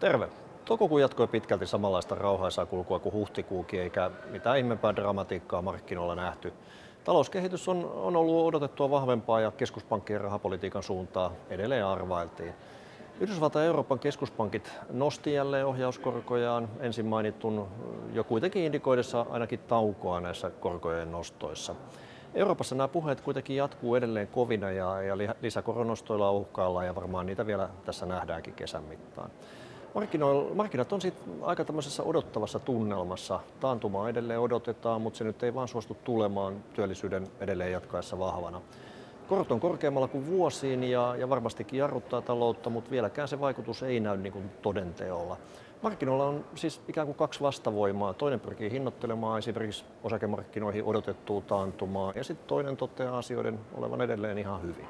Terve. Toukokuun jatkoi pitkälti samanlaista rauhaisaa kulkua kuin huhtikuukin, eikä mitään ihmeempää dramatiikkaa markkinoilla nähty. Talouskehitys on, on ollut odotettua vahvempaa ja keskuspankkien rahapolitiikan suuntaa edelleen arvailtiin. Yhdysvaltain ja Euroopan keskuspankit nosti jälleen ohjauskorkojaan ensin mainitun jo kuitenkin indikoidessa ainakin taukoa näissä korkojen nostoissa. Euroopassa nämä puheet kuitenkin jatkuu edelleen kovina ja, ja lisäkoronostoilla uhkaillaan ja varmaan niitä vielä tässä nähdäänkin kesän mittaan. Markkinat on sitten aika tämmöisessä odottavassa tunnelmassa. Taantumaa edelleen odotetaan, mutta se nyt ei vaan suostu tulemaan työllisyyden edelleen jatkaessa vahvana. Korot on korkeammalla kuin vuosiin ja, ja varmastikin jarruttaa taloutta, mutta vieläkään se vaikutus ei näy niin kuin todenteolla. Markkinoilla on siis ikään kuin kaksi vastavoimaa. Toinen pyrkii hinnoittelemaan esimerkiksi osakemarkkinoihin odotettua taantumaa ja sitten toinen toteaa asioiden olevan edelleen ihan hyvin.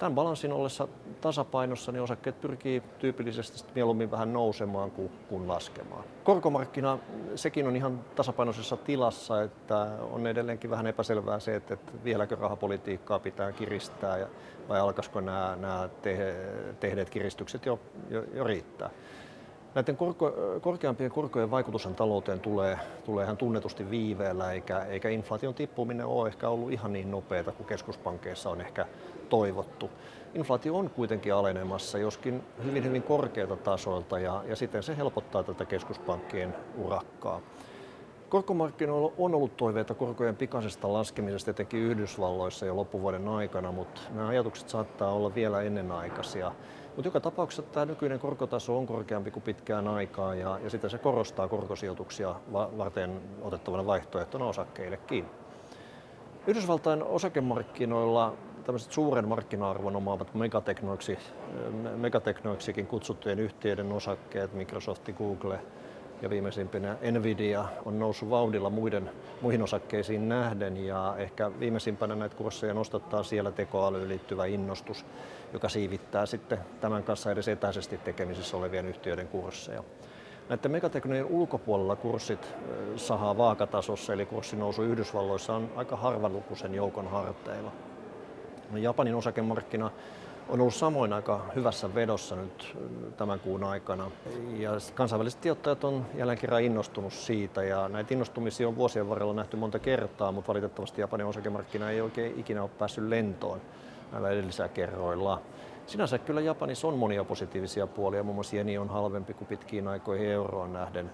Tämän balanssin ollessa tasapainossa, niin osakkeet pyrkii tyypillisesti mieluummin vähän nousemaan kuin, kuin laskemaan. Korkomarkkina, sekin on ihan tasapainoisessa tilassa, että on edelleenkin vähän epäselvää se, että, että vieläkö rahapolitiikkaa pitää kiristää ja, vai alkaisiko nämä, nämä te, tehneet kiristykset jo, jo, jo riittää. Näiden korko, korkeampien korkojen vaikutushan talouteen tulee, tulee ihan tunnetusti viiveellä, eikä, eikä inflaation tippuminen ole ehkä ollut ihan niin nopeata kuin keskuspankeissa on ehkä toivottu. Inflaatio on kuitenkin alenemassa, joskin hyvin hyvin korkealta tasoilta, ja, ja siten se helpottaa tätä keskuspankkien urakkaa. Korkomarkkinoilla on ollut toiveita korkojen pikaisesta laskemisesta etenkin Yhdysvalloissa jo loppuvuoden aikana, mutta nämä ajatukset saattaa olla vielä ennenaikaisia. Mutta joka tapauksessa tämä nykyinen korkotaso on korkeampi kuin pitkään aikaa ja, ja sitä se korostaa korkosijoituksia varten otettavana vaihtoehtona osakkeillekin. Yhdysvaltain osakemarkkinoilla tämmöiset suuren markkina-arvon omaavat megateknoiksi, megateknoiksikin kutsuttujen yhtiöiden osakkeet, Microsoft, Google ja viimeisimpänä Nvidia on noussut vauhdilla muiden, muihin osakkeisiin nähden ja ehkä viimeisimpänä näitä kursseja nostattaa siellä tekoälyyn liittyvä innostus, joka siivittää sitten tämän kanssa edes etäisesti tekemisissä olevien yhtiöiden kursseja. Näiden megateknojen ulkopuolella kurssit sahaa vaakatasossa, eli kurssinousu Yhdysvalloissa on aika harvalukuisen joukon harteilla. Japanin osakemarkkina on ollut samoin aika hyvässä vedossa nyt tämän kuun aikana. Ja kansainväliset sijoittajat on jälleen kerran innostunut siitä ja näitä innostumisia on vuosien varrella nähty monta kertaa, mutta valitettavasti Japanin osakemarkkina ei oikein ikinä ole päässyt lentoon näillä edellisillä kerroilla. Sinänsä kyllä Japanissa on monia positiivisia puolia, muun muassa jeni on halvempi kuin pitkiin aikoihin euroon nähden.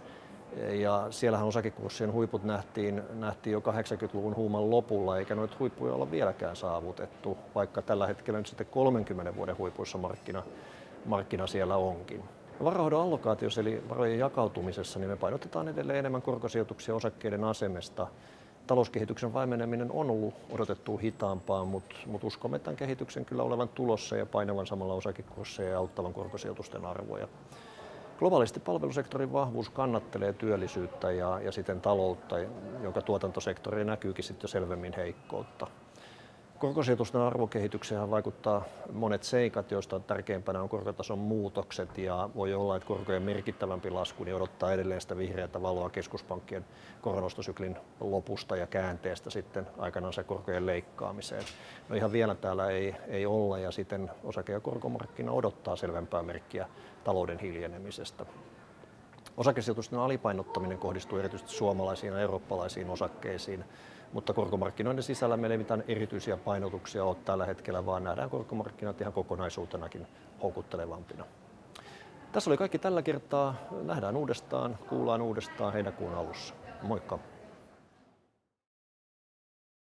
Ja siellähän osakekurssien huiput nähtiin, nähtiin jo 80-luvun huuman lopulla, eikä noita huippuja olla vieläkään saavutettu, vaikka tällä hetkellä nyt sitten 30 vuoden huipuissa markkina, markkina siellä onkin. Varahoidon allokaatiossa eli varojen jakautumisessa niin me painotetaan edelleen enemmän korkosijoituksia osakkeiden asemesta. Talouskehityksen vaimeneminen on ollut odotettu hitaampaa, mutta, mutta uskomme tämän kehityksen kyllä olevan tulossa ja painavan samalla osakekursseja ja auttavan korkosijoitusten arvoja. Globaalisti palvelusektorin vahvuus kannattelee työllisyyttä ja, ja siten taloutta, jonka tuotantosektori näkyykin sitten selvemmin heikkoutta. Korkosijoitusten arvokehitykseen vaikuttaa monet seikat, joista tärkeimpänä on korkotason muutokset ja voi olla, että korkojen merkittävämpi lasku niin odottaa edelleen sitä vihreätä valoa keskuspankkien koronostosyklin lopusta ja käänteestä sitten aikanaan se korkojen leikkaamiseen. No ihan vielä täällä ei, ei olla ja sitten osake- ja korkomarkkina odottaa selvempää merkkiä talouden hiljenemisestä. Osakesijoitusten alipainottaminen kohdistuu erityisesti suomalaisiin ja eurooppalaisiin osakkeisiin, mutta korkomarkkinoiden sisällä meillä ei mitään erityisiä painotuksia ole tällä hetkellä, vaan nähdään korkomarkkinat ihan kokonaisuutenakin houkuttelevampina. Tässä oli kaikki tällä kertaa. Nähdään uudestaan, kuullaan uudestaan heinäkuun alussa. Moikka!